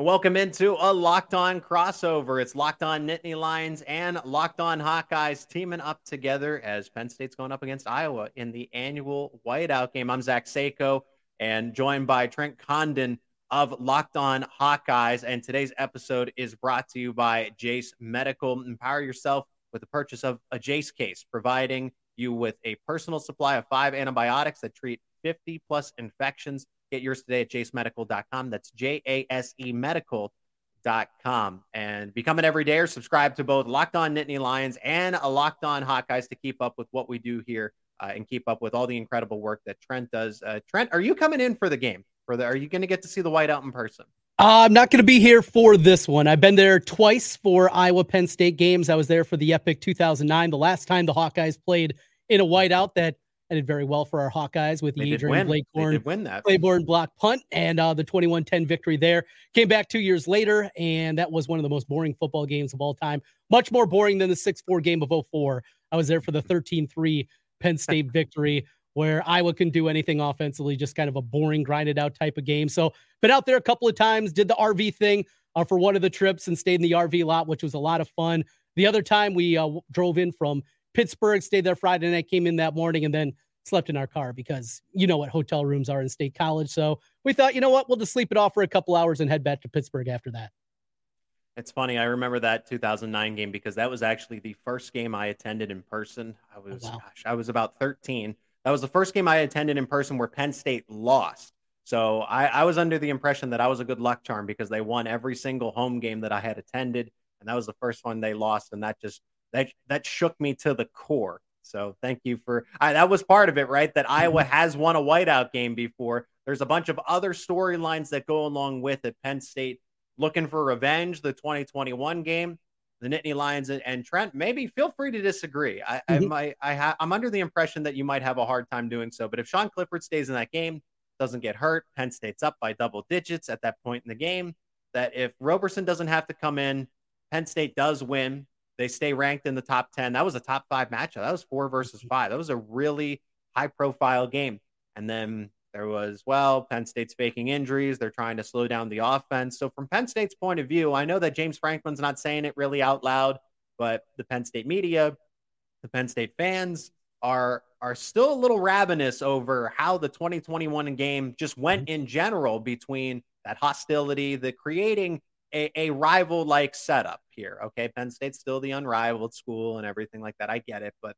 Welcome into a locked on crossover. It's locked on Nittany Lions and locked on Hawkeyes teaming up together as Penn State's going up against Iowa in the annual whiteout game. I'm Zach Seyko and joined by Trent Condon of Locked On Hawkeyes. And today's episode is brought to you by Jase Medical. Empower yourself with the purchase of a Jase case, providing you with a personal supply of five antibiotics that treat 50 plus infections Get yours today at jasemedical.com. That's J A S E medical.com. And become an everydayer. Subscribe to both Locked On Nittany Lions and a Locked On Hawkeyes to keep up with what we do here uh, and keep up with all the incredible work that Trent does. Uh, Trent, are you coming in for the game? For the, are you going to get to see the whiteout in person? Uh, I'm not going to be here for this one. I've been there twice for Iowa Penn State games. I was there for the Epic 2009, the last time the Hawkeyes played in a whiteout that Did very well for our Hawkeyes with the Adrian Blakeborn. Clayborn block punt and uh, the 21-10 victory there. Came back two years later, and that was one of the most boring football games of all time. Much more boring than the 6-4 game of 04. I was there for the 13-3 Penn State victory where Iowa couldn't do anything offensively, just kind of a boring, grinded out type of game. So been out there a couple of times, did the RV thing uh, for one of the trips and stayed in the RV lot, which was a lot of fun. The other time we uh, drove in from Pittsburgh, stayed there Friday night, came in that morning, and then slept in our car because you know what hotel rooms are in State College. So we thought, you know what, we'll just sleep it off for a couple hours and head back to Pittsburgh after that. It's funny. I remember that 2009 game because that was actually the first game I attended in person. I oh, was, oh, wow. gosh, I was about 13. That was the first game I attended in person where Penn State lost. So I, I was under the impression that I was a good luck charm because they won every single home game that I had attended, and that was the first one they lost, and that just that that shook me to the core. So thank you for uh, that was part of it, right? That Iowa has won a whiteout game before. There's a bunch of other storylines that go along with it. Penn State looking for revenge, the 2021 game, the Nittany Lions and, and Trent. Maybe feel free to disagree. I, mm-hmm. I, I ha- I'm under the impression that you might have a hard time doing so. But if Sean Clifford stays in that game, doesn't get hurt, Penn State's up by double digits at that point in the game. That if Roberson doesn't have to come in, Penn State does win. They stay ranked in the top 10. That was a top five matchup. That was four versus mm-hmm. five. That was a really high profile game. And then there was, well, Penn State's faking injuries. They're trying to slow down the offense. So, from Penn State's point of view, I know that James Franklin's not saying it really out loud, but the Penn State media, the Penn State fans are are still a little ravenous over how the 2021 game just went mm-hmm. in general between that hostility, the creating a, a rival like setup here. Okay, Penn State's still the unrivaled school and everything like that. I get it, but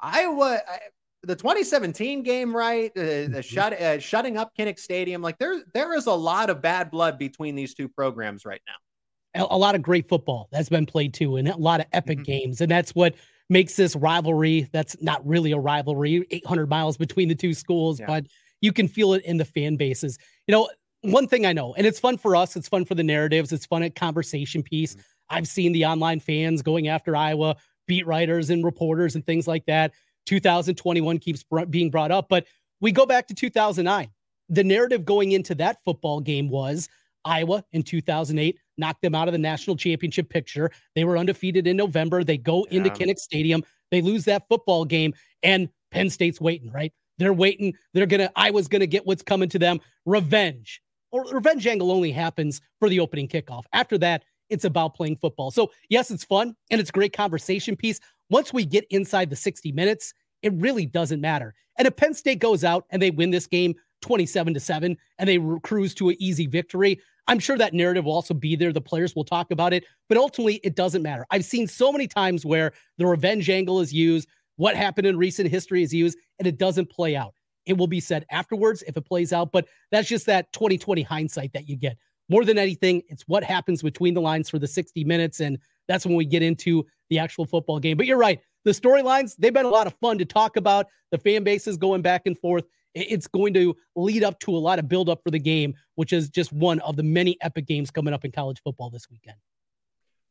Iowa, I, the 2017 game, right? Uh, the mm-hmm. shut, uh, shutting up Kinnick Stadium, like there there is a lot of bad blood between these two programs right now. A, a lot of great football that's been played too, and a lot of epic mm-hmm. games, and that's what makes this rivalry. That's not really a rivalry, 800 miles between the two schools, yeah. but you can feel it in the fan bases. You know, one thing I know, and it's fun for us, it's fun for the narratives, it's fun at conversation piece. Mm-hmm. I've seen the online fans going after Iowa beat writers and reporters and things like that. 2021 keeps br- being brought up, but we go back to 2009. The narrative going into that football game was Iowa in 2008 knocked them out of the national championship picture. They were undefeated in November. They go yeah. into Kinnick Stadium. They lose that football game, and Penn State's waiting, right? They're waiting. They're going to, I was going to get what's coming to them revenge revenge angle only happens for the opening kickoff. After that, it's about playing football. So, yes, it's fun and it's a great conversation piece. Once we get inside the 60 minutes, it really doesn't matter. And if Penn State goes out and they win this game 27 to 7 and they cruise to an easy victory, I'm sure that narrative will also be there. The players will talk about it, but ultimately it doesn't matter. I've seen so many times where the revenge angle is used, what happened in recent history is used, and it doesn't play out. It will be said afterwards if it plays out, but that's just that 2020 hindsight that you get. More than anything, it's what happens between the lines for the 60 minutes. And that's when we get into the actual football game. But you're right. The storylines, they've been a lot of fun to talk about. The fan bases going back and forth. It's going to lead up to a lot of build up for the game, which is just one of the many epic games coming up in college football this weekend.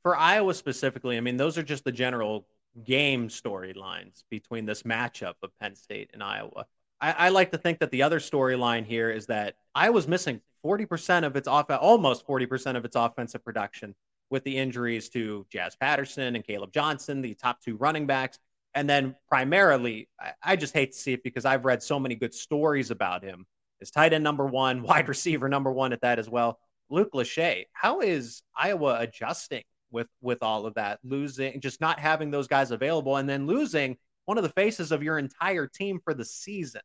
For Iowa specifically, I mean, those are just the general game storylines between this matchup of Penn State and Iowa. I, I like to think that the other storyline here is that I was missing 40% of its off, almost 40% of its offensive production with the injuries to Jazz Patterson and Kaleb Johnson, the top two running backs. And then primarily, I, I just hate to see it because I've read so many good stories about him. His tight end number one, wide receiver number one at that as well. Luke Lachey. How is Iowa adjusting with with all of that, losing, just not having those guys available, and then losing one of the faces of your entire team for the season?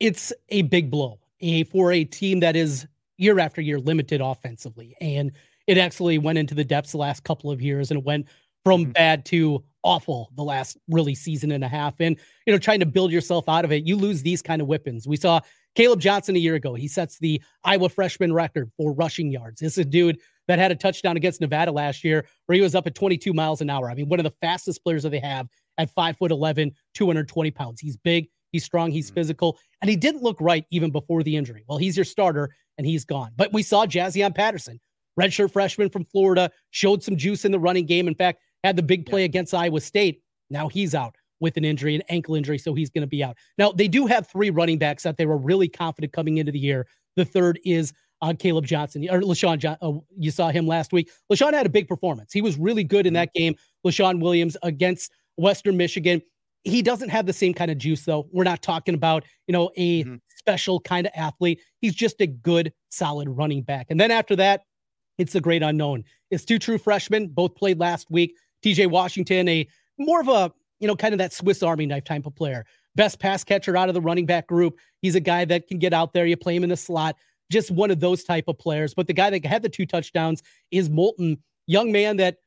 It's a big blow a, for a team that is year after year limited offensively, and it actually went into the depths the last couple of years, and it went from mm-hmm. bad to awful the last really season and a half. And you know, trying to build yourself out of it, you lose these kind of weapons. We saw Kaleb Johnson a year ago. He sets the Iowa freshman record for rushing yards. This is a dude that had a touchdown against Nevada last year where he was up at 22 miles an hour. I mean, one of the fastest players that they have at five foot 11, 220 pounds. He's big, he's strong, he's mm-hmm. physical, and he didn't look right even before the injury. Well, he's your starter and he's gone. But we saw Jaziun Patterson, redshirt freshman from Florida, showed some juice in the running game. In fact, had the big play yeah. against Iowa State. Now he's out with an injury, an ankle injury, so he's going to be out. Now they do have three running backs that they were really confident coming into the year. The third is uh, Kaleb Johnson or LeShon. John, uh, you saw him last week. LeShon had a big performance. He was really good in mm-hmm. that game. Leshon Williams against Western Michigan. He doesn't have the same kind of juice though. We're not talking about you know a mm-hmm. special kind of athlete. He's just a good, solid running back. And then after that, it's the great unknown. It's two true freshmen, both played last week. TJ Washington, a more of a, you know, kind of that Swiss Army knife type of player. Best pass catcher out of the running back group. He's a guy that can get out there. You play him in the slot. Just one of those type of players. But the guy that had the two touchdowns is Moulton, young man that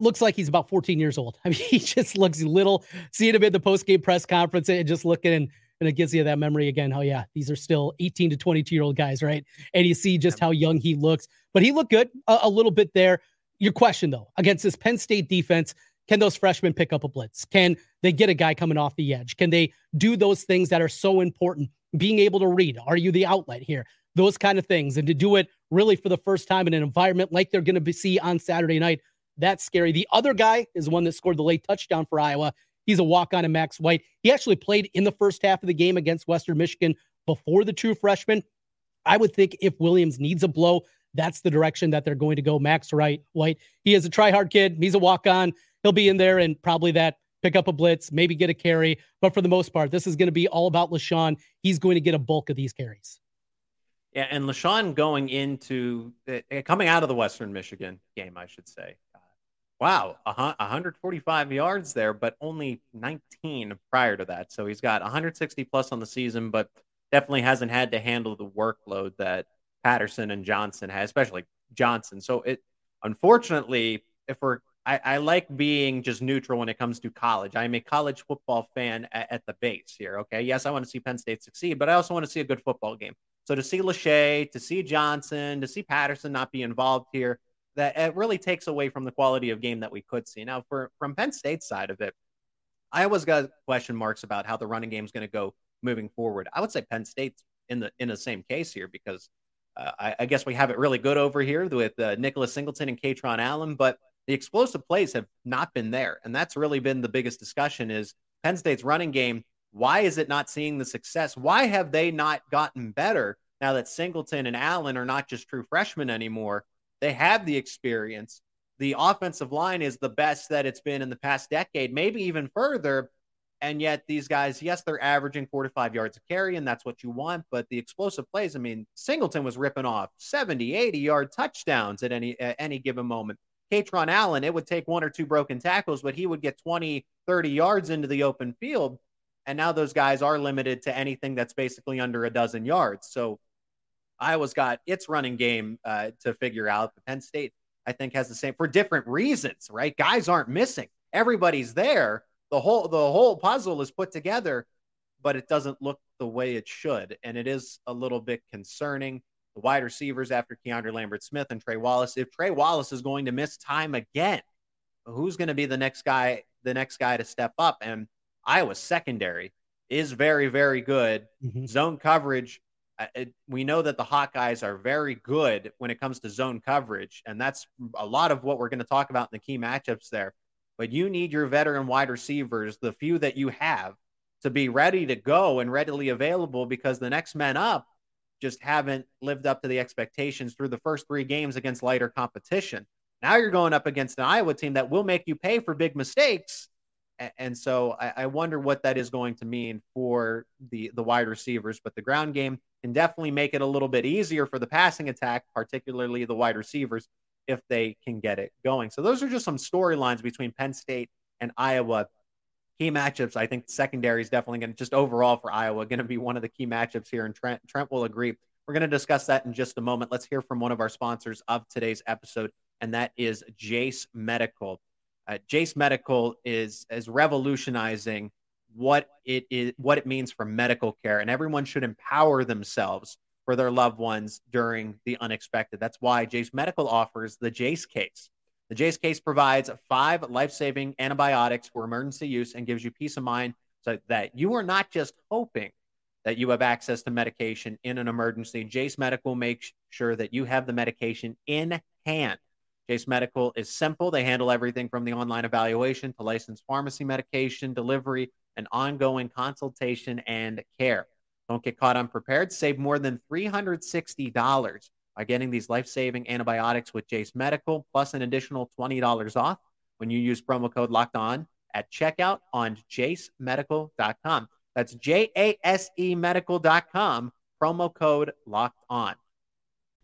looks like he's about 14 years old. I mean, he just looks little. Seeing him at the post game press conference and just looking and and it gives you that memory again. Oh yeah, these are still 18 to 22 year old guys, right? And you see just how young he looks. But he looked good a, a little bit there. Your question though, against this Penn State defense, can those freshmen pick up a blitz? Can they get a guy coming off the edge? Can they do those things that are so important? Being able to read. Are you the outlet here? Those kind of things. And to do it really for the first time in an environment like they're going to see on Saturday night, that's scary. The other guy is one that scored the late touchdown for Iowa. He's a walk on in Max White. He actually played in the first half of the game against Western Michigan before the true freshman. I would think if Williams needs a blow, that's the direction that they're going to go. Max Wright, White. He is a try hard kid. He's a walk on. He'll be in there and probably that pick up a blitz, maybe get a carry. But for the most part, this is going to be all about Leshon. He's going to get a bulk of these carries. Yeah, and Leshon going into uh, coming out of the Western Michigan game, I should say. Wow, 145 yards there, but only 19 prior to that. So he's got 160 plus on the season, but definitely hasn't had to handle the workload that Patterson and Johnson had, especially Johnson. So it unfortunately, if we're I, I, like being just neutral when it comes to college. I'm a college football fan at, at, the base here. Okay. Yes, I want to see Penn State succeed, but I also want to see a good football game. So to see Lachey, to see Johnson, to see Patterson not be involved here, that it really takes away from the quality of game that we could see. Now, for from Penn State's side of it, I always got question marks about how the running game is going to go moving forward. I would say Penn State's in the in the same case here because uh, I, I, guess we have it really good over here with uh, Nicholas Singleton and Kaytron Allen, but the explosive plays have not been there, and that's really been the biggest discussion. Is Penn State's running game? Why is it not seeing the success? Why have they not gotten better now that Singleton and Allen are not just true freshmen anymore? They have the experience. The offensive line is the best that it's been in the past decade, maybe even further. And yet, these guys, yes, they're averaging four to five yards of carry, and that's what you want. But the explosive plays, I mean, Singleton was ripping off 70, 80 yard touchdowns at any at any given moment. Kaytron Allen, it would take one or two broken tackles, but he would get 20, 30 yards into the open field. And now those guys are limited to anything that's basically under a dozen yards. So Iowa's got its running game uh, to figure out. But Penn State, I think, has the same for different reasons, right? Guys aren't missing. Everybody's there the whole the whole puzzle is put together, but it doesn't look the way it should, and it is a little bit concerning. The wide receivers after Keandre Lambert Smith and Trey Wallace. If Trey Wallace is going to miss time again, who's going to be the next guy? The next guy to step up, and Iowa's secondary is very very good. Mm-hmm. Zone coverage. It, we know that the Hawkeyes are very good when it comes to zone coverage, and that's a lot of what we're going to talk about in the key matchups there but you need your veteran wide receivers, the few that you have, to be ready to go and readily available because the next men up just haven't lived up to the expectations through the first three games against lighter competition. Now you're going up against an Iowa team that will make you pay for big mistakes, And so I, wonder what that is going to mean for the the wide receivers. But the ground game can definitely make it a little bit easier for the passing attack, particularly the wide receivers, if they can get it going. So those are just some storylines between Penn State and Iowa. Key matchups. I think secondary is definitely going to just overall for Iowa going to be one of the key matchups here. And Trent Trent will agree. We're going to discuss that in just a moment. Let's hear from one of our sponsors of today's episode, and that is Jase Medical. Uh, Jase Medical is is revolutionizing what it is, what it means for medical care, and everyone should empower themselves for their loved ones during the unexpected. That's why Jase Medical offers the Jase case. The Jase case provides five life-saving antibiotics for emergency use and gives you peace of mind so that you are not just hoping that you have access to medication in an emergency. Jase Medical makes sure that you have the medication in hand. Jase Medical is simple. They handle everything from the online evaluation to licensed pharmacy medication delivery and ongoing consultation and care. Don't get caught unprepared. Save more than $360 by getting these life saving antibiotics with Jase Medical, plus an additional $20 off when you use promo code locked on at checkout on jasemedical.com. That's J A S E medical.com, promo code locked on.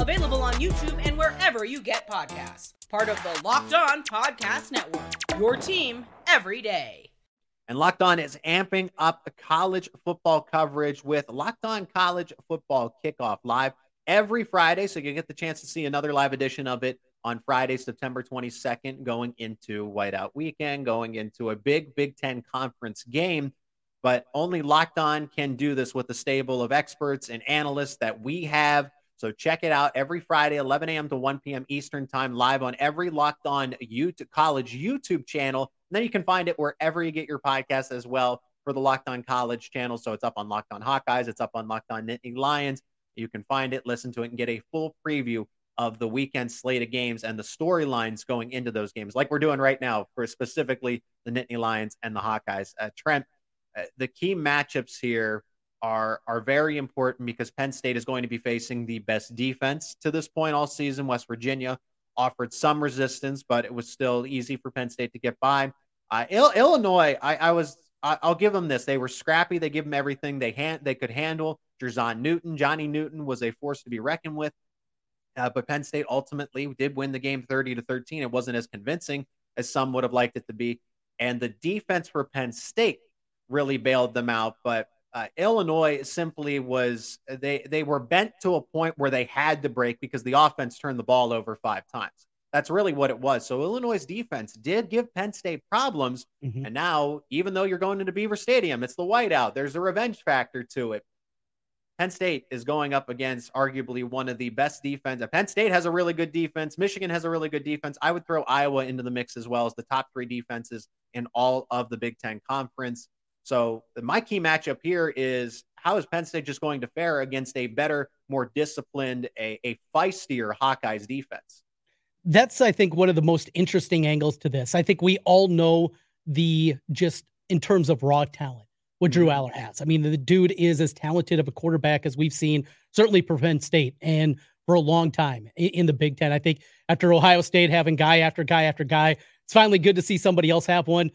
Available on YouTube and wherever you get podcasts. Part of the Locked On Podcast Network. Your team every day. And Locked On is amping up college football coverage with Locked On College Football Kickoff Live every Friday. So you get the chance to see another live edition of it on Friday, September 22nd, going into Whiteout weekend, going into a big Big Ten conference game. But only Locked On can do this with a stable of experts and analysts that we have. So check it out every Friday, 11 a.m. to 1 p.m. Eastern Time, live on every Locked On YouTube College YouTube channel. And then you can find it wherever you get your podcast as well for the Locked On College channel. So it's up on Locked On Hawkeyes, it's up on Locked On Nittany Lions. You can find it, listen to it, and get a full preview of the weekend slate of games and the storylines going into those games, like we're doing right now for specifically the Nittany Lions and the Hawkeyes. Uh, Trent, uh, the key matchups here are are very important because Penn State is going to be facing the best defense to this point all season. West Virginia offered some resistance, but it was still easy for Penn State to get by. Uh, Il- Illinois, I, I was I, will give them this. They were scrappy. They give them everything they hand they could handle. Jer'Zhan Newton, Johnny Newton was a force to be reckoned with. Uh, but Penn State ultimately did win the game 30 to 13. It wasn't as convincing as some would have liked it to be. And the defense for Penn State really bailed them out. But uh, Illinois simply was they they were bent to a point where they had to break because the offense turned the ball over five times. That's really what it was. So Illinois' defense did give Penn State problems, mm-hmm. and now even though you're going into Beaver Stadium, it's the whiteout. There's a revenge factor to it. Penn State is going up against arguably one of the best defense. Penn State has a really good defense. Michigan has a really good defense. I would throw Iowa into the mix as well as the top three defenses in all of the Big Ten Conference. So my key matchup here is how is Penn State just going to fare against a better, more disciplined, a, a feistier Hawkeyes defense? That's, I think, one of the most interesting angles to this. I think we all know the just in terms of raw talent what Drew mm-hmm. Has. I mean, the dude is as talented of a quarterback as we've seen, certainly for Penn State and for a long time in the Big Ten. I think after Ohio State having guy after guy after guy, it's finally good to see somebody else have one.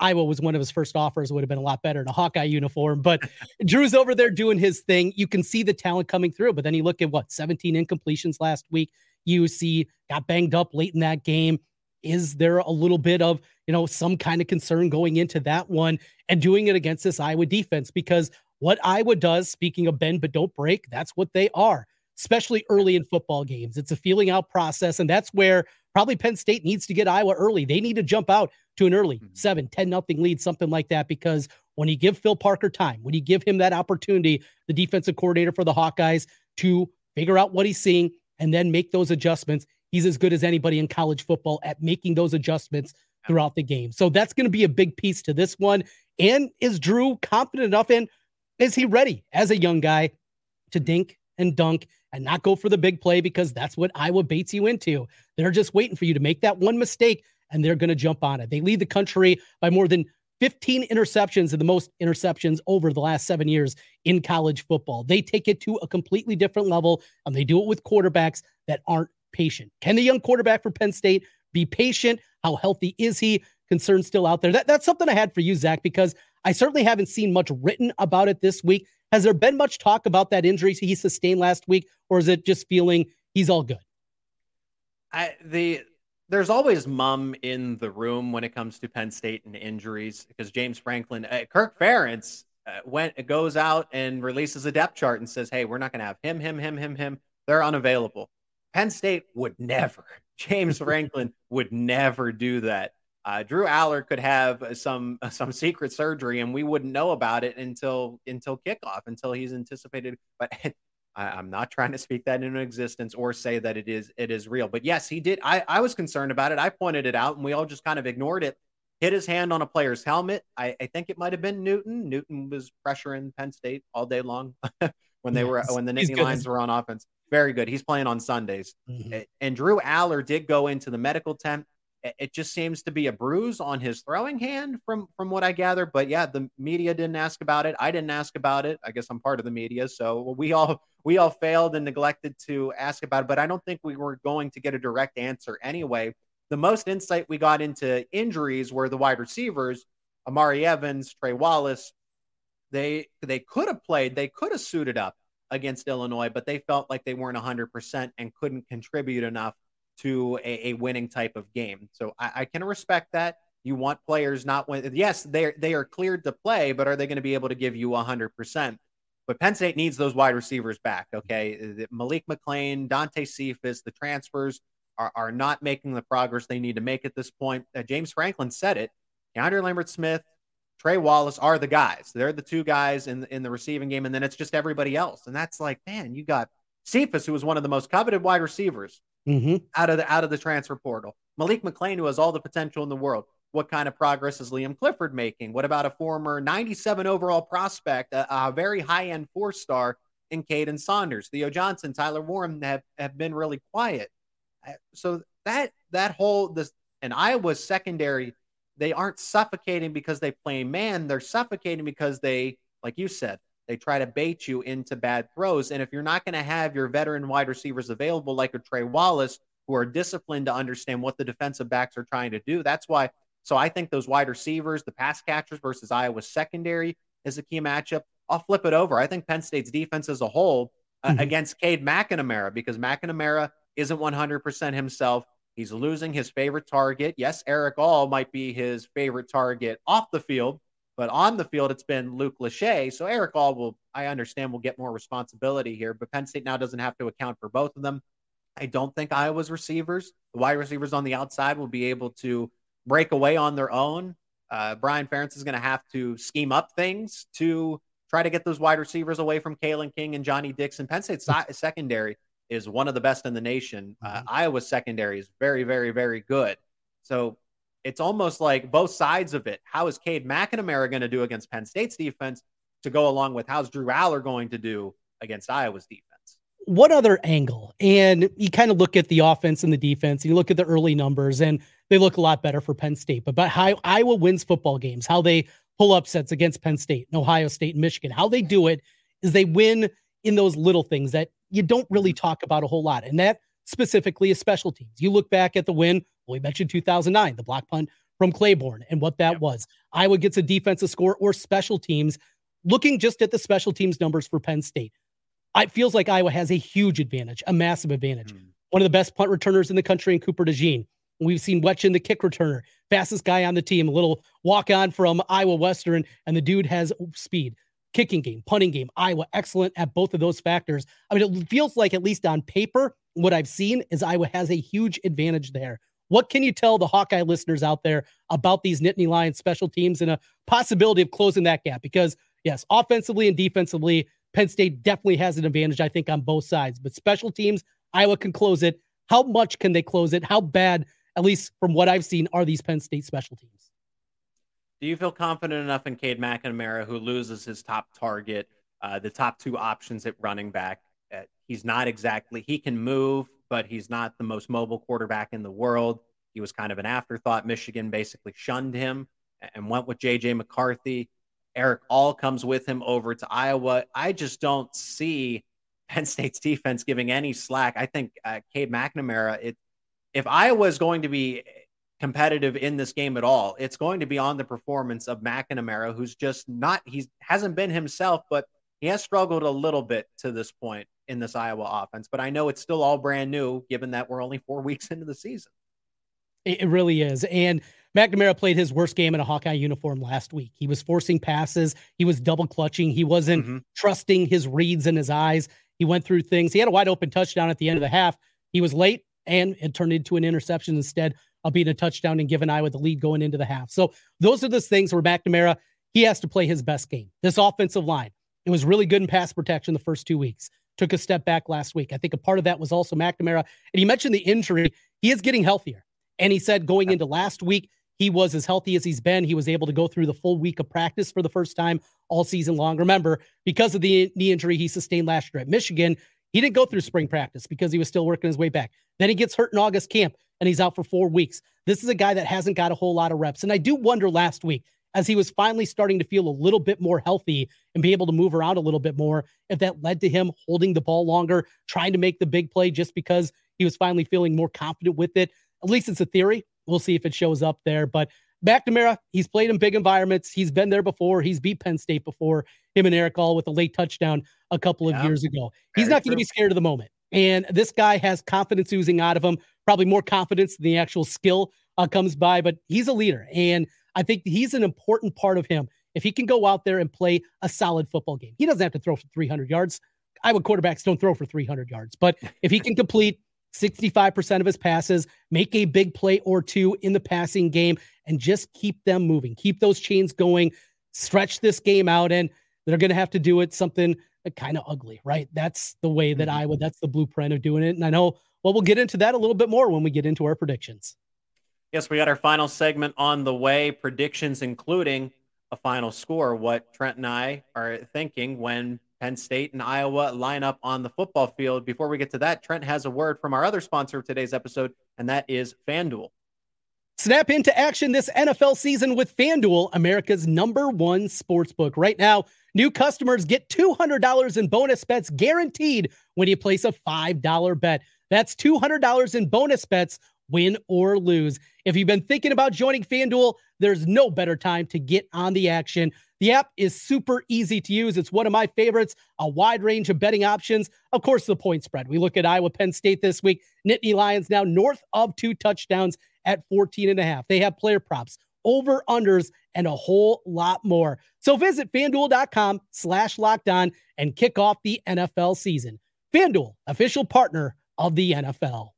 Iowa was one of his first offers, would have been a lot better in a Hawkeye uniform. But Drew's over there doing his thing. You can see the talent coming through. But then you look at what 17 incompletions last week. UC got banged up late in that game is there a little bit of you know some kind of concern going into that one and doing it against this Iowa defense because what Iowa does, speaking of bend but don't break, that's what they are, especially early in football games. It's a feeling out process, and that's where probably Penn State needs to get Iowa early. They need to jump out to an early mm-hmm. seven, 10 nothing lead, something like that, because when you give Phil Parker time, when you give him that opportunity, the defensive coordinator for the Hawkeyes, to figure out what he's seeing and then make those adjustments, he's as good as anybody in college football at making those adjustments throughout the game. So that's going to be a big piece to this one. And is Drew confident enough and is he ready as a young guy to dink and dunk and not go for the big play because that's what Iowa baits you into. They're just waiting for you to make that one mistake and they're going to jump on it. They lead the country by more than 15 interceptions and the most interceptions over the last seven years in college football. They take it to a completely different level and they do it with quarterbacks that aren't patient. Can the young quarterback for Penn State be patient? How healthy is he? Concern still out there. That, that's something I had for you, Zach, because I certainly haven't seen much written about it this week. Has there been much talk about that injury he sustained last week, or is it just feeling he's all good? I the there's always mum in the room when it comes to Penn State and injuries because James Franklin, uh, Kirk Ferentz uh, went goes out and releases a depth chart and says, "Hey, we're not going to have him, him, him, him, him. They're unavailable." Penn State would never. James Franklin would never do that. Uh, Drew Allar could have some some secret surgery, and we wouldn't know about it until until kickoff, until he's anticipated. But I, am not trying to speak that into existence or say that it is it is real. But yes, he did. I, I was concerned about it. I pointed it out, and we all just kind of ignored it. Hit his hand on a player's helmet. I, I think it might have been Newton. Newton was pressuring Penn State all day long when they yes, were when the Nittany Lions were on offense. Very good. He's playing on Sundays. Mm-hmm. And Drew Allar did go into the medical tent it just seems to be a bruise on his throwing hand from from what I gather. But yeah, the media didn't ask about it. I didn't ask about it. I guess I'm part of the media, so we all we all failed and neglected to ask about it. But I don't think we were going to get a direct answer anyway. The most insight we got into injuries were the wide receivers, Omari Evans, Trey Wallace. They they could have played, they could have suited up against Illinois, but they felt like they weren't 100% and couldn't contribute enough to a, a winning type of game. So I, I, can respect that. You want players not when yes, they they are cleared to play, but are they going to be able to give you hundred percent? But Penn State needs those wide receivers back. Okay, Malik McClain, Dante Cephas, the transfers are, are not making the progress they need to make at this point. Uh, James Franklin said it. Keandre Lambert Smith, Trey Wallace are the guys. They're the two guys in in the receiving game, and then it's just everybody else. And that's like, man, you got Cephas, who was one of the most coveted wide receivers mm-hmm. out of the out of the transfer portal. Malik McClain, who has all the potential in the world. What kind of progress is Liam Clifford making? What about a former 97 overall prospect, a, a very high end four star in Kaden Saunders? Theo Johnson, Tyler Warren have, have been really quiet. Uh, so that that whole this and Iowa's secondary, they aren't suffocating because they play man. They're suffocating because they, like you said, they try to bait you into bad throws. And if you're not going to have your veteran wide receivers available, like a Trey Wallace, who are disciplined to understand what the defensive backs are trying to do, that's why. So I think those wide receivers, the pass catchers versus Iowa's secondary is a key matchup. I'll flip it over. I think Penn State's defense as a whole uh, mm-hmm. against Cade McNamara because McNamara isn't 100% himself. He's losing his favorite target. Yes, Erick All might be his favorite target off the field, but on the field, it's been Luke Lachey. So Erick All will, I understand, will get more responsibility here. But Penn State now doesn't have to account for both of them. I don't think Iowa's receivers, the wide receivers on the outside, will be able to break away on their own. Uh, Brian Ferentz is going to have to scheme up things to try to get those wide receivers away from Kalen King and Johnny Dixon. Penn State's secondary is one of the best in the nation. Uh, mm-hmm. Iowa's secondary is very, very, very good. So it's almost like both sides of it. How is Cade McNamara going to do against Penn State's defense to go along with how's Drew Allar going to do against Iowa's defense? What other angle? And you kind of look at the offense and the defense, and you look at the early numbers, and they look a lot better for Penn State. But, but how Iowa wins football games, how they pull upsets against Penn State and Ohio State and Michigan, how they do it is they win in those little things that you don't really mm-hmm. talk about a whole lot. And that specifically is special teams. You look back at the win we mentioned 2009, the block punt from Clayborn and what that yeah. was. Iowa gets a defensive score or special teams. Looking just at the special teams numbers for Penn State, it feels like Iowa has a huge advantage, a massive advantage. Mm. One of the best punt returners in the country in Cooper DeJean. We've seen Wetjen, the kick returner, fastest guy on the team, a little walk on from Iowa Western, and the dude has speed. Kicking game, punting game, Iowa excellent at both of those factors. I mean, it feels like, at least on paper, what I've seen is Iowa has a huge advantage there. What can you tell the Hawkeye listeners out there about these Nittany Lions special teams and a possibility of closing that gap? Because, yes, offensively and defensively, Penn State definitely has an advantage, I think, on both sides. But special teams, Iowa can close it. How much can they close it? How bad at least from what I've seen, are these Penn State special teams. Do you feel confident enough in Cade McNamara, who loses his top target, uh, the top two options at running back? Uh, he's not exactly, he can move, but he's not the most mobile quarterback in the world. He was kind of an afterthought. Michigan basically shunned him and went with JJ McCarthy. Erick All comes with him over to Iowa. I just don't see Penn State's defense giving any slack. I think uh, Cade McNamara, it, if Iowa is going to be competitive in this game at all, it's going to be on the performance of McNamara, who's just not, he hasn't been himself, but he has struggled a little bit to this point in this Iowa offense. But I know it's still all brand new, given that we're only four weeks into the season. It really is. And McNamara played his worst game in a Hawkeye uniform last week. He was forcing passes. He was double clutching. He wasn't mm-hmm. trusting his reads and his eyes. He went through things. He had a wide open touchdown at the end of the half. He was late and it turned into an interception instead of being a touchdown and giving Iowa the lead going into the half. So those are the things where McNamara, he has to play his best game. This offensive line, it was really good in pass protection the first two weeks. Took a step back last week. I think a part of that was also McNamara. And he mentioned the injury. He is getting healthier. And he said going into last week, he was as healthy as he's been. He was able to go through the full week of practice for the first time all season long. Remember, because of the knee injury he sustained last year at Michigan, he didn't go through spring practice because he was still working his way back. Then he gets hurt in August camp and he's out for four weeks. This is a guy that hasn't got a whole lot of reps. And I do wonder last week, as he was finally starting to feel a little bit more healthy and be able to move around a little bit more, if that led to him holding the ball longer, trying to make the big play just because he was finally feeling more confident with it. At least it's a theory. We'll see if it shows up there. But McNamara, he's played in big environments. He's been there before. He's beat Penn State before. Him and Erick All with a late touchdown a couple of yeah, years ago. He's not going to be scared of the moment. And this guy has confidence oozing out of him, probably more confidence than the actual skill uh, comes by, but he's a leader. And I think he's an important part of him. If he can go out there and play a solid football game, he doesn't have to throw for 300 yards. Iowa quarterbacks don't throw for 300 yards, but if he can complete 65% of his passes, make a big play or two in the passing game, and just keep them moving. Keep those chains going, stretch this game out, and they're going to have to do it something kind of ugly, right? That's the way that mm-hmm. Iowa, that's the blueprint of doing it. And I know, well, we'll get into that a little bit more when we get into our predictions. Yes, we got our final segment on the way, predictions, including a final score, what Trent and I are thinking when Penn State and Iowa line up on the football field. Before we get to that, Trent has a word from our other sponsor of today's episode, and that is FanDuel. Snap into action this NFL season with FanDuel, America's number one sportsbook. Right now, new customers get $200 in bonus bets guaranteed when you place a $5 bet. That's $200 in bonus bets, win or lose. If you've been thinking about joining FanDuel, there's no better time to get on the action. The app is super easy to use. It's one of my favorites, a wide range of betting options. Of course, the point spread. We look at Iowa Penn State this week. Nittany Lions now north of two touchdowns at 14 and a half. They have player props, over unders, and a whole lot more. So visit fanduel.com slash locked on and kick off the NFL season. FanDuel, official partner of the NFL.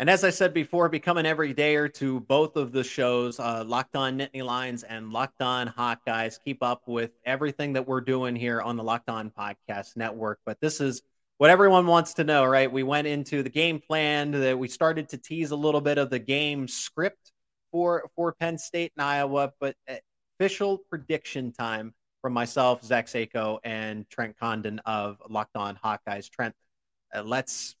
And as I said before, become an everydayer to both of the shows, uh, Locked On Nittany Lions and Locked On Hawkeyes. Keep up with everything that we're doing here on the Locked On Podcast Network. But this is what everyone wants to know, right? We went into the game plan that we started to tease a little bit of the game script for for Penn State and Iowa, but official prediction time from myself, Zach Seyko, and Trent Condon of Locked On Hawkeyes. Trent, uh, let's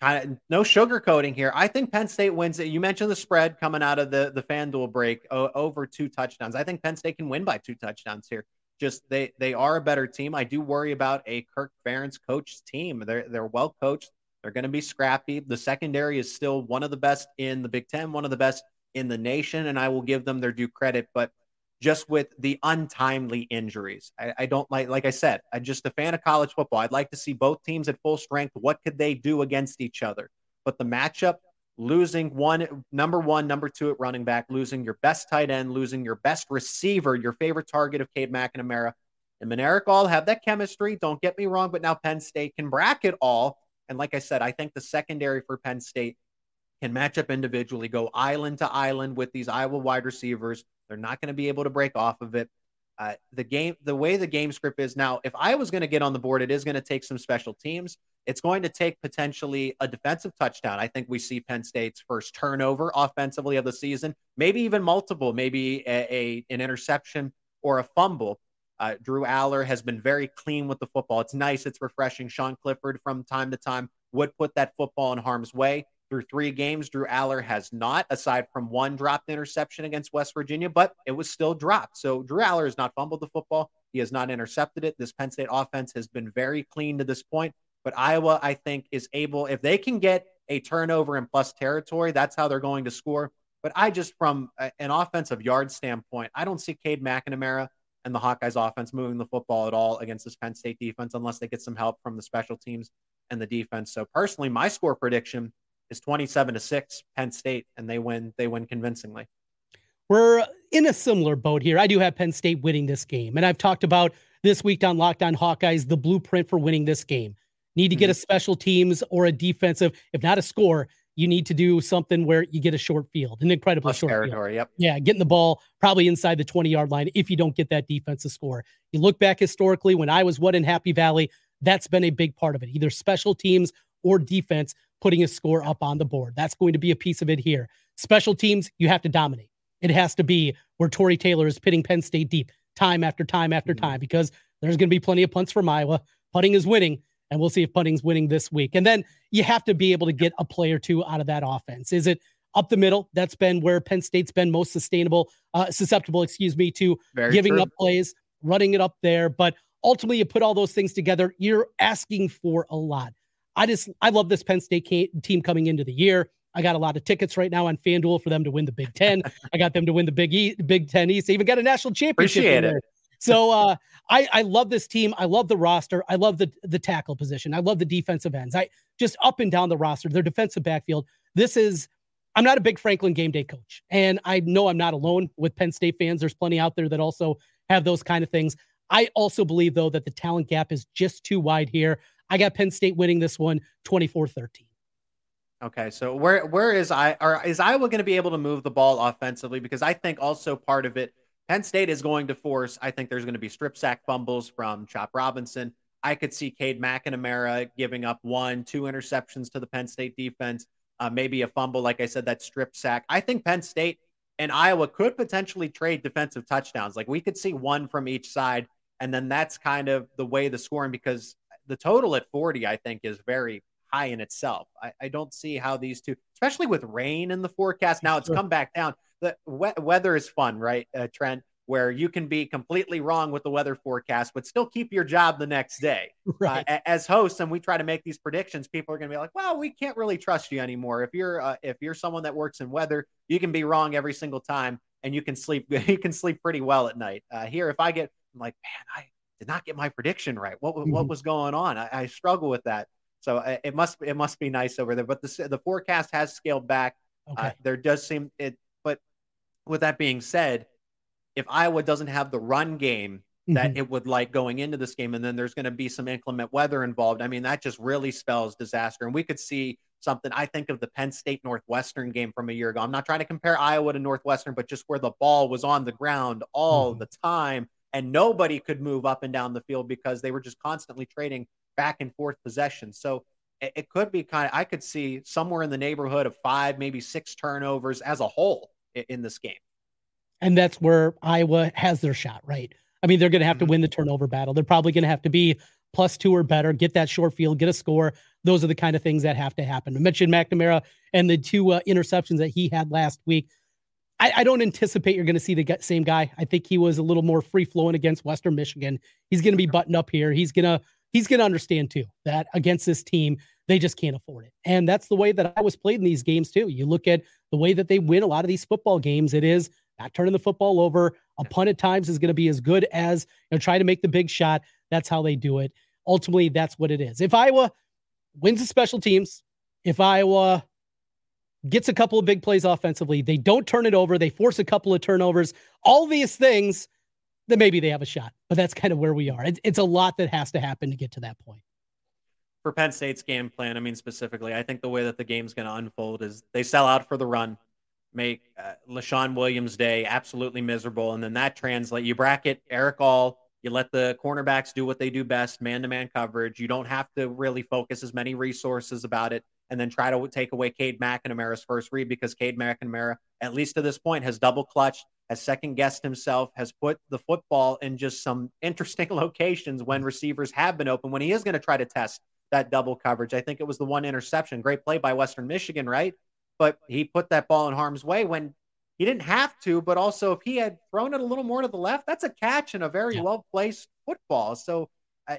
kind of no sugarcoating here. I think Penn State wins it. You mentioned the spread coming out of the the FanDuel break o- over two touchdowns. I think Penn State can win by two touchdowns here. Just they they are a better team. I do worry about a Kirk Ferentz coached team. They're they're well coached. They're going to be scrappy. The secondary is still one of the best in the Big Ten, one of the best in the nation, and I will give them their due credit. But just with the untimely injuries. I, I, don't like, like I said, I'm just a fan of college football. I'd like to see both teams at full strength. What could they do against each other? But the matchup, losing one, number one, number two at running back, losing your best tight end, losing your best receiver, your favorite target of Cade McNamara, and Erick all have that chemistry. Don't get me wrong, but now Penn State can bracket all. And like I said, I think the secondary for Penn State can match up individually, go island to island with these Iowa wide receivers they're not going to be able to break off of it. Uh, the game, the way the game script is now, if I was going to get on the board, it is going to take some special teams. it's going to take potentially a defensive touchdown. I think we see Penn State's first turnover offensively of the season, maybe even multiple, maybe a, a an interception or a fumble. Uh, Drew Allar has been very clean with the football. It's nice, it's refreshing. Sean Clifford from time to time would put that football in harm's way. Through three games, Drew Allar has not, aside from one dropped interception against West Virginia, but it was still dropped. So Drew Allar has not fumbled the football. He has not intercepted it. This Penn State offense has been very clean to this point. But Iowa, I think, is able, if they can get a turnover in plus territory, that's how they're going to score. But I just, from an offensive yard standpoint, I don't see Cade McNamara and the Hawkeyes offense moving the football at all against this Penn State defense unless they get some help from the special teams and the defense. So personally, my score prediction is 27 to 6 Penn State and they win they win convincingly. We're in a similar boat here. I do have Penn State winning this game. And I've talked about this week on Locked On Hawkeyes the blueprint for winning this game. Need to get a mm-hmm. special teams or a defensive, if not a score, you need to do something where you get a short field, an incredibly Plus short territory. Field. Yep. Yeah, getting the ball probably inside the 20 yard line if you don't get that defensive score. You look back historically when I was what in Happy Valley, that's been a big part of it. Either special teams or defense putting a score up on the board. That's going to be a piece of it here. Special teams, you have to dominate. It has to be where Tory Taylor is pitting Penn State deep time after time after mm-hmm. time because there's going to be plenty of punts from Iowa. Putting is winning and we'll see if punting's winning this week. And then you have to be able to get a play or two out of that offense. Is it up the middle? That's been where Penn State's been most sustainable, uh, susceptible, excuse me, to Very giving true. up plays, running it up there. But ultimately, you put all those things together, you're asking for a lot. I just, I love this Penn State team coming into the year. I got a lot of tickets right now on FanDuel for them to win the Big Ten. I got them to win the Big E, Big Ten East. They even got a national championship. Appreciate it. So uh, I I love this team. I love the roster. I love the the tackle position. I love the defensive ends. I just up and down the roster. Their defensive backfield. This is. I'm not a big Franklin game day coach, and I know I'm not alone with Penn State fans. There's plenty out there that also have those kind of things. I also believe though that the talent gap is just too wide here. I got Penn State winning this one 24-13. Okay, so where where is I or is Iowa going to be able to move the ball offensively? Because I think also part of it Penn State is going to force, I think there's going to be strip sack fumbles from Chop Robinson. I could see Cade McNamara giving up one, two interceptions to the Penn State defense, uh, maybe a fumble, like I said, that strip sack. I think Penn State and Iowa could potentially trade defensive touchdowns. Like we could see one from each side. And then that's kind of the way the scoring, because the total at 40, I think, is very high in itself. I, I don't see how these two, especially with rain in the forecast. Now it's come back down the we- weather is fun, right, uh, Trent? Where you can be completely wrong with the weather forecast, but still keep your job the next day. Right. Uh, as hosts, and we try to make these predictions, people are going to be like, "Well, we can't really trust you anymore." If you're uh, if you're someone that works in weather, you can be wrong every single time, and you can sleep you can sleep pretty well at night. Uh, here, if I get I'm like, man, I did not get my prediction right. What mm-hmm. what was going on? I, I struggle with that. So uh, it must it must be nice over there. But the the forecast has scaled back. Uh, okay. Uh, there does seem it But with that being said, if Iowa doesn't have the run game that mm-hmm. it would like going into this game, and then there's going to be some inclement weather involved, I mean, that just really spells disaster. And we could see something. I think of the Penn State Northwestern game from a year ago. I'm not trying to compare Iowa to Northwestern, but just where the ball was on the ground all mm-hmm. the time and nobody could move up and down the field because they were just constantly trading back and forth possession. So it, it could be kind of, I could see somewhere in the neighborhood of five, maybe six turnovers as a whole in this game. And that's where Iowa has their shot, right? I mean, they're going to have to mm-hmm. win the turnover battle. They're probably going to have to be plus two or better, get that short field, get a score. Those are the kind of things that have to happen. I mentioned McNamara and the two uh, interceptions that he had last week. I, I don't anticipate you're going to see the same guy. I think he was a little more free flowing against Western Michigan. He's going to be buttoned up here. He's gonna he's gonna understand too that against this team they just can't afford it. And that's the way that I was played in these games too. You look at the way that they win a lot of these football games. It is not turning the football over. A punt at times is going to be as good as you know, try to make the big shot. That's how they do it. Ultimately, that's what it is. If Iowa wins the special teams, if Iowa gets a couple of big plays offensively, they don't turn it over, they force a couple of turnovers, all these things, then maybe they have a shot. But that's kind of where we are. It's, it's a lot that has to happen to get to that point for Penn State's game plan, I mean specifically, I think the way that the game's going to unfold is they sell out for the run make uh, Leshon Williams' day absolutely miserable, and then that translate. You bracket Erick All You let the cornerbacks do what they do best, man to man coverage. You don't have to really focus as many resources about it and then try to take away Cade McNamara's first read because Cade McNamara, at least to this point, has double clutched, has second guessed himself, has put the football in just some interesting locations when receivers have been open, when he is going to try to test that double coverage. I think it was the one interception. Great play by Western Michigan, right? But he put that ball in harm's way when he didn't have to, but also if he had thrown it a little more to the left, that's a catch and a very yeah. well placed football. So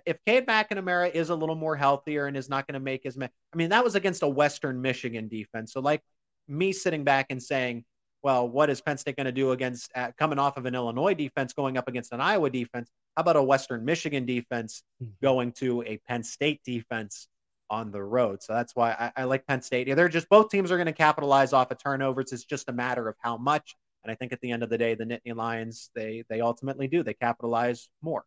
if Cade McNamara is a little more healthier and is not going to make as many, I mean, that was against a Western Michigan defense. So, like me sitting back and saying, well, what is Penn State going to do against uh, coming off of an Illinois defense going up against an Iowa defense? How about a Western Michigan defense hmm. going to a Penn State defense on the road? So that's why I, I like Penn State. Yeah, they're just both teams are going to capitalize off of turnovers. It's just a matter of how much. And I think at the end of the day, the Nittany Lions they they ultimately do they capitalize more.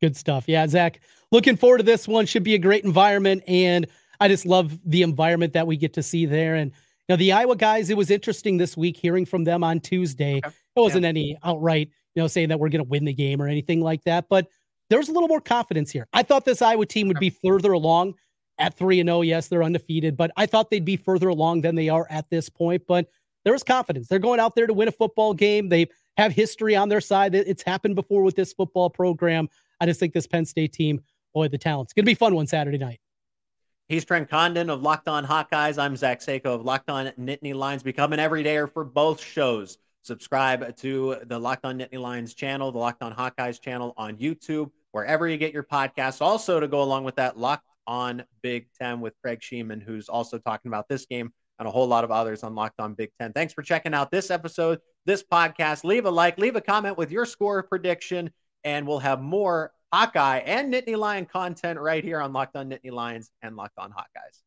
Good stuff. Yeah, Zach, looking forward to this one. Should be a great environment. And I just love the environment that we get to see there. And now the Iowa guys, it was interesting this week hearing from them on Tuesday. Okay. It wasn't yeah. any outright, you know, saying that we're going to win the game or anything like that, but there's a little more confidence here. I thought this Iowa team would be further along at 3 and 0. Yes, they're undefeated, but I thought they'd be further along than they are at this point, but there was confidence. They're going out there to win a football game. They have history on their side. It's happened before with this football program. I just think this Penn State team, boy, the talent's going to be fun one Saturday night. He's Trent Condon of Locked On Hawkeyes. I'm Zach Seyko of Locked On Nittany Lions. Become an everydayer for both shows. Subscribe to the Locked On Nittany Lions channel, the Locked On Hawkeyes channel on YouTube, wherever you get your podcasts. Also, to go along with that, Locked On Big Ten with Craig Sheeman, who's also talking about this game and a whole lot of others on Locked On Big Ten. Thanks for checking out this episode, this podcast. Leave a like, leave a comment with your score prediction, and we'll have more Hawkeye and Nittany Lion content right here on Locked On Nittany Lions and Locked On Hawkeyes.